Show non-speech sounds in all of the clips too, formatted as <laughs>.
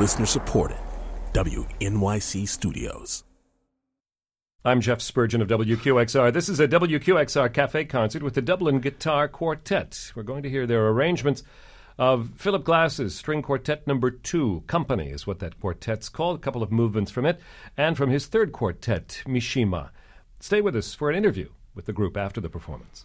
Listener supported. WNYC Studios. I'm Jeff Spurgeon of WQXR. This is a WQXR Cafe concert with the Dublin Guitar Quartet. We're going to hear their arrangements of Philip Glass's String Quartet Number Two. Company is what that quartet's called. A couple of movements from it, and from his third quartet, Mishima. Stay with us for an interview with the group after the performance.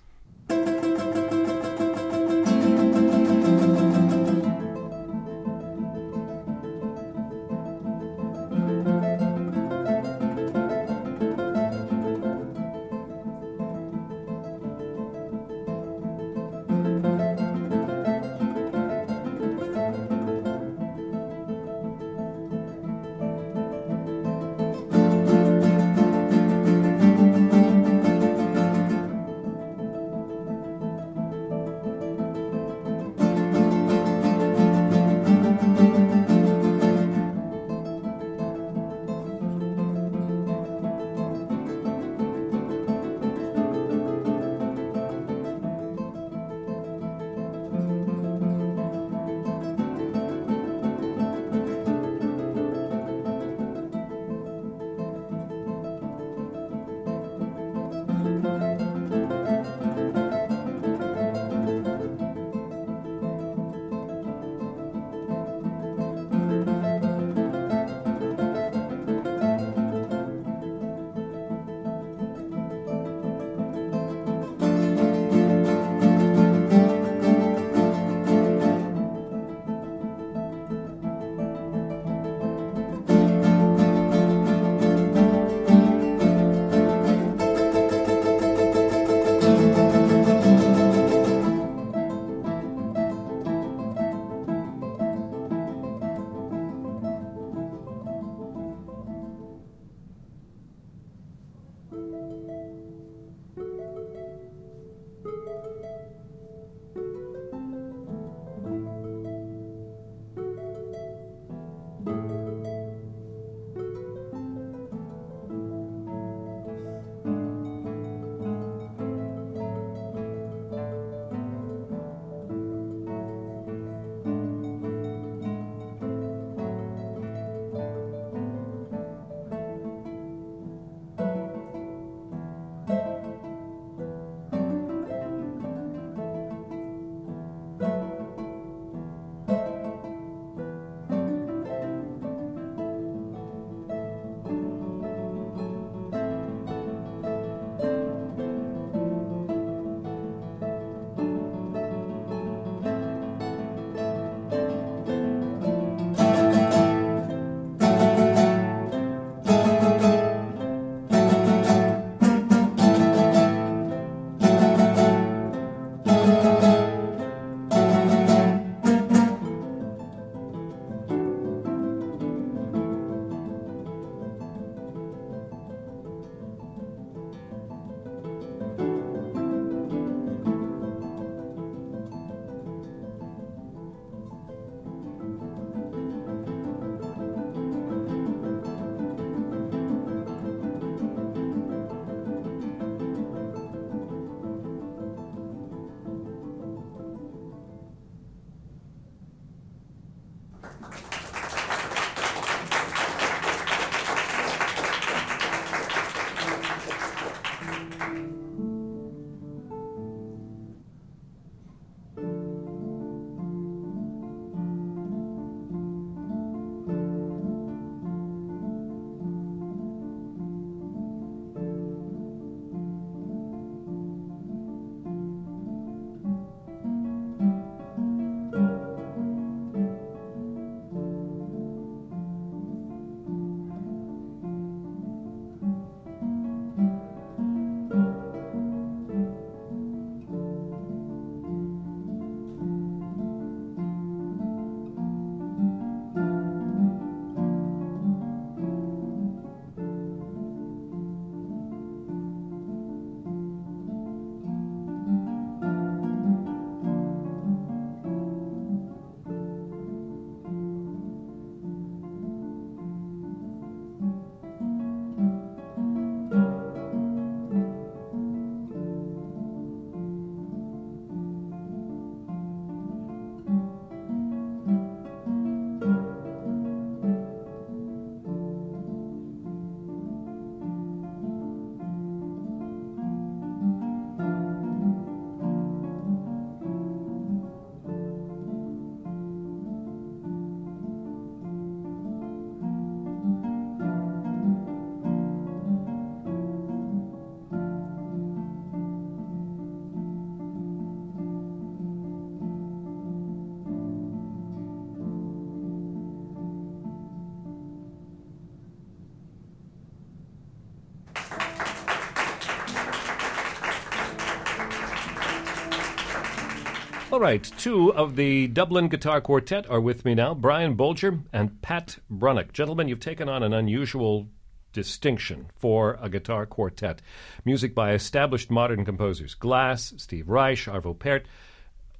All right, two of the Dublin Guitar Quartet are with me now Brian Bolger and Pat Brunnock. Gentlemen, you've taken on an unusual distinction for a guitar quartet. Music by established modern composers Glass, Steve Reich, Arvo Pärt.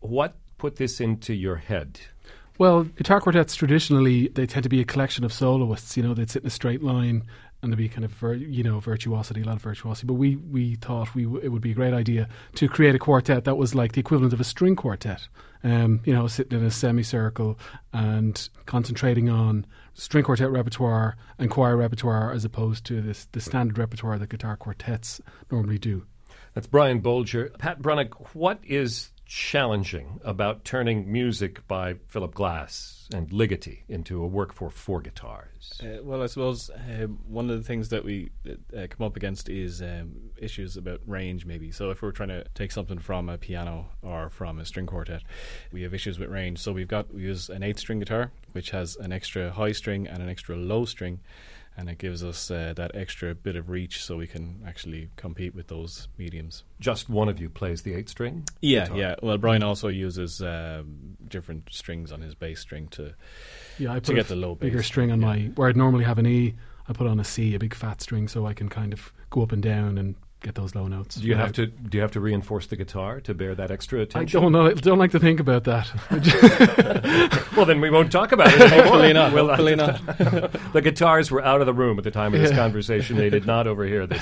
What put this into your head? Well, guitar quartets traditionally they tend to be a collection of soloists. You know, they'd sit in a straight line and there'd be kind of you know virtuosity, a lot of virtuosity. But we we thought we w- it would be a great idea to create a quartet that was like the equivalent of a string quartet. Um, you know, sitting in a semicircle and concentrating on string quartet repertoire and choir repertoire as opposed to this the standard repertoire that guitar quartets normally do. That's Brian Bolger. Pat Brunnock, what is challenging about turning music by Philip Glass and Ligeti into a work for four guitars? Uh, well, I suppose uh, one of the things that we uh, come up against is um, issues about range, maybe. So, if we're trying to take something from a piano or from a string quartet, we have issues with range. So, we've got we use an eight string guitar, which has an extra high string and an extra low string and it gives us uh, that extra bit of reach so we can actually compete with those mediums. Just one of you plays the eight string? Yeah, guitar. yeah. Well, Brian also uses um, different strings on his bass string to Yeah, I to put get a the low bass. bigger string on Yeah. my where I'd normally have an E. I put on a C, a big fat string, so I can kind of go up and down and get those low notes. Do you have to do you have to reinforce the guitar to bear that extra I don't know. I Don't like to think about that. <laughs> <laughs> Well, then we won't talk about it anymore. Hopefully not. We'll- Hopefully <laughs> not. the guitars were out of the room at the time of this Yeah. conversation. They did not overhear this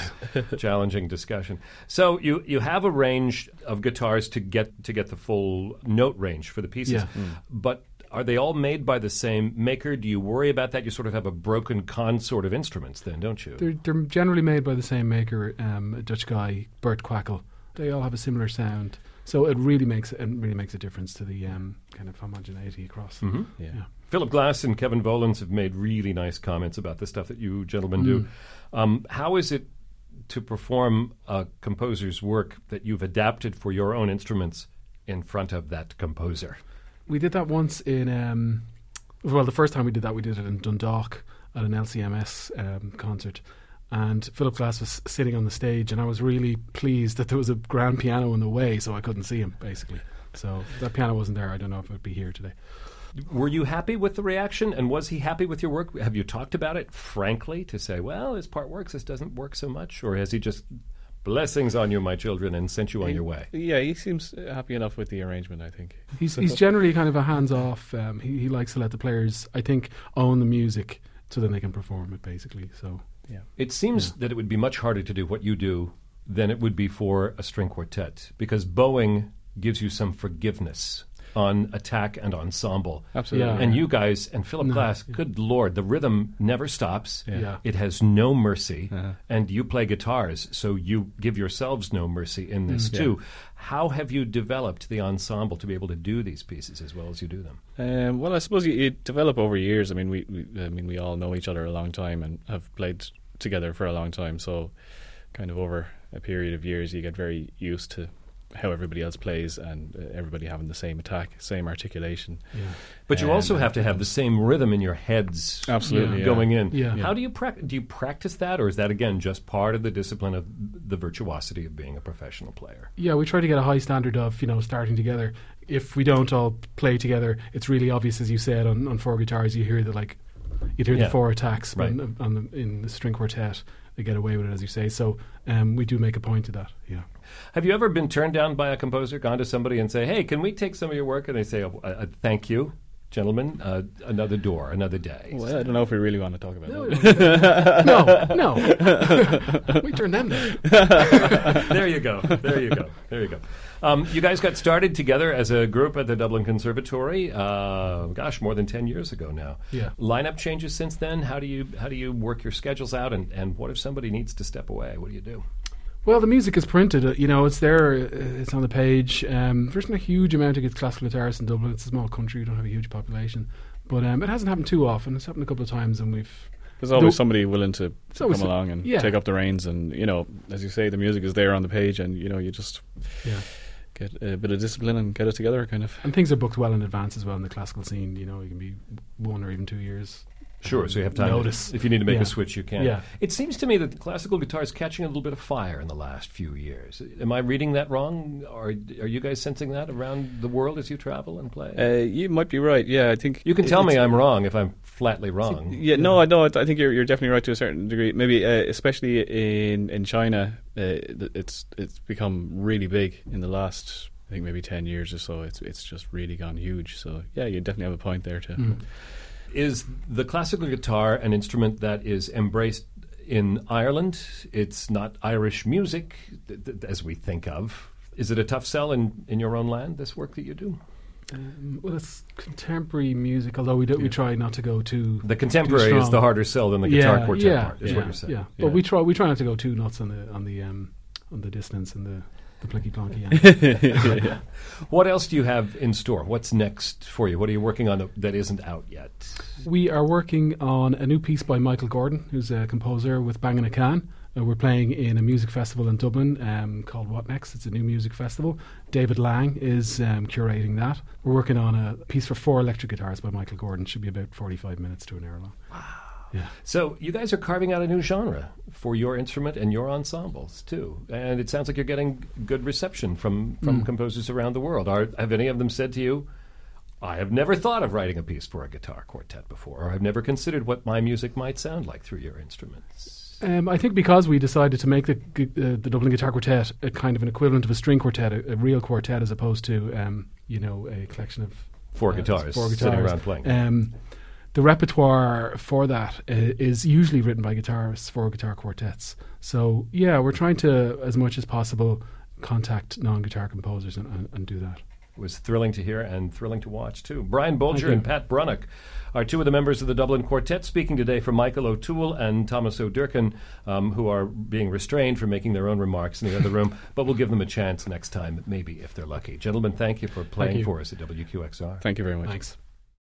challenging discussion. So you, you have a range of guitars to get to get the full note range for the pieces, Yeah. Mm. but. Are they all made by the same maker? Do you worry about that? You sort of have a broken consort of instruments, then, don't you? they're, they're generally made by the same maker, um, a Dutch guy, Bert Kwakkel. They all have a similar sound, so it really makes it really makes a difference to the um, kind of homogeneity across. Mhm. Yeah. Yeah. Philip Glass and Kevin Volans have made really nice comments about the stuff that you gentlemen Mm. do. Um, how is it to perform a composer's work that you've adapted for your own instruments in front of that composer? We did that once in. Um, well, the first time we did that, we did it in Dundalk at an LCMS um, concert. And Philip Glass was sitting on the stage, and I was really pleased that there was a grand piano in the way, so I couldn't see him, basically. So that piano wasn't there, I don't know if it would be here today. Were you happy with the reaction, and was he happy with your work? Have you talked about it frankly to say, well, this part works, this doesn't work so much? Or has he just blessings on you, my children, and sent you on your way? Yeah, he seems uh, happy enough with the arrangement. I think. He's <laughs> he's generally kind of a hands off. Um, he he likes to let the players, I think, own the music so then they can perform it basically. So Yeah. It seems that it would be much harder to do what you do than it would be for a string quartet because bowing gives you some forgiveness on attack and ensemble. Absolutely. Yeah. And you guys and Philip No. Glass, good lord, the rhythm never stops. Yeah. Yeah. It has no mercy. Uh-huh. And you play guitars, so you give yourselves no mercy in this Mm. too. How have you developed the ensemble to be able to do these pieces as well as you do them? Um, well, I suppose you, you develop over years. I mean, we, we, I mean, we all know each other a long time and have played together for a long time. So, kind of over a period of years, you get very used to how everybody else plays and uh, everybody having the same attack, same articulation. yeah, But you And also have to have the same rhythm in your heads Absolutely, Yeah. going in. Yeah. How do you prac- do you practice that, or is that again just part of the discipline of the virtuosity of being a professional player? yeah. We try to get a high standard of you know starting together. If we don't all play together, it's really obvious, as you said, on, on four guitars. You hear the like, you hear Yeah. the four attacks Right. on, on the, in the string quartet. They get away with it, as you say. So um, we do make a point of that. Yeah. Have you ever been turned down by a composer, gone to somebody and say, "Hey, can we take some of your work?" And they say, oh, uh, "Thank you, gentlemen. Uh, another door, another day." Well, I don't know if we really want to talk about it. no, no. <laughs> we turn them down. <laughs> there you go. There you go. There you go. Um, you guys got started together as a group at the Dublin Conservatory. Uh, gosh, more than ten years ago now. Yeah. Lineup changes since then. How do you how do you work your schedules out? And, and what if somebody needs to step away? What do you do? Well, the music is printed. uh, You know, it's there. uh, It's on the page. Um, there's not a huge amount of classical guitarists in Dublin. It's a small country. We don't have a huge population, but um, it hasn't happened too often. It's happened a couple of times, and we've There's always somebody willing to, to come along and yeah. take up the reins, and you know, as you say, the music is there on the page, and you know, you just yeah. get a bit of discipline and get it together, kind of. And things are booked well in advance as well in the classical scene. You know, it can be one or even two years Sure, so you have time. to- Notice. if you need to make Yeah. a switch, you can. Yeah. It seems to me that classical guitar is catching a little bit of fire in the last few years. Am I reading that wrong? Or are you guys sensing that around the world as you travel and play? Uh, you might be right. Yeah, I think you can tell me I'm wrong if I'm flatly wrong. Yeah, no, I know. I think you're you're definitely right to a certain degree. Maybe uh, especially in in China, uh, it's it's become really big in the last. I think maybe ten years or so. It's it's just really gone huge. So yeah, you definitely have a point there too. Mm. Is the classical guitar an instrument that is embraced in Ireland? It's not Irish music th- th- as we think of. Is it a tough sell in, in your own land, this work that you do? Um, well, it's contemporary music, although we do, we try not to go too. The contemporary is the harder sell than the guitar yeah, quartet yeah, part, is yeah, what you're saying. Yeah, Yeah. but we try we try not to go too nuts on the on the um, on the distance and the the plinky plonky. Yeah. <laughs> What else do you have in store? What's next for you? What are you working on that- isn't out yet? we are working on a new piece by Michael Gordon, who's a composer with Bang on a Can. Uh, we're playing in a music festival in Dublin um, called What Next. It's a new music festival. David Lang is um, curating that. We're working on a piece for four electric guitars by Michael Gordon. Should be about forty-five minutes to an hour long. Yeah. So you guys are carving out a new genre for your instrument and your ensembles too, and it sounds like you're getting good reception from from Mm. composers around the world. Are, have any of them said to you, "I have never thought of writing a piece for a guitar quartet before, or I've never considered what my music might sound like through your instruments"? Um, I think because we decided to make the uh, the Dublin Guitar Quartet a kind of an equivalent of a string quartet, a, a real quartet, as opposed to um, you know a collection of Four uh, guitars, four guitars sitting around playing. Um, the repertoire for that uh, usually written by guitarists for guitar quartets. So yeah, we're trying to, as much as possible, contact non-guitar composers and, and, and do that. It was thrilling to hear and thrilling to watch too. Brian Bolger and Pat Brunnock are two of the members of the Dublin Quartet speaking today for Michael O'Toole and Thomas O'Durkin, um, who are being restrained from making their own remarks in the other room. <laughs> But we'll give them a chance next time, maybe if they're lucky. Gentlemen, thank you for playing you. for us at WQXR. Thank you very much. Thanks.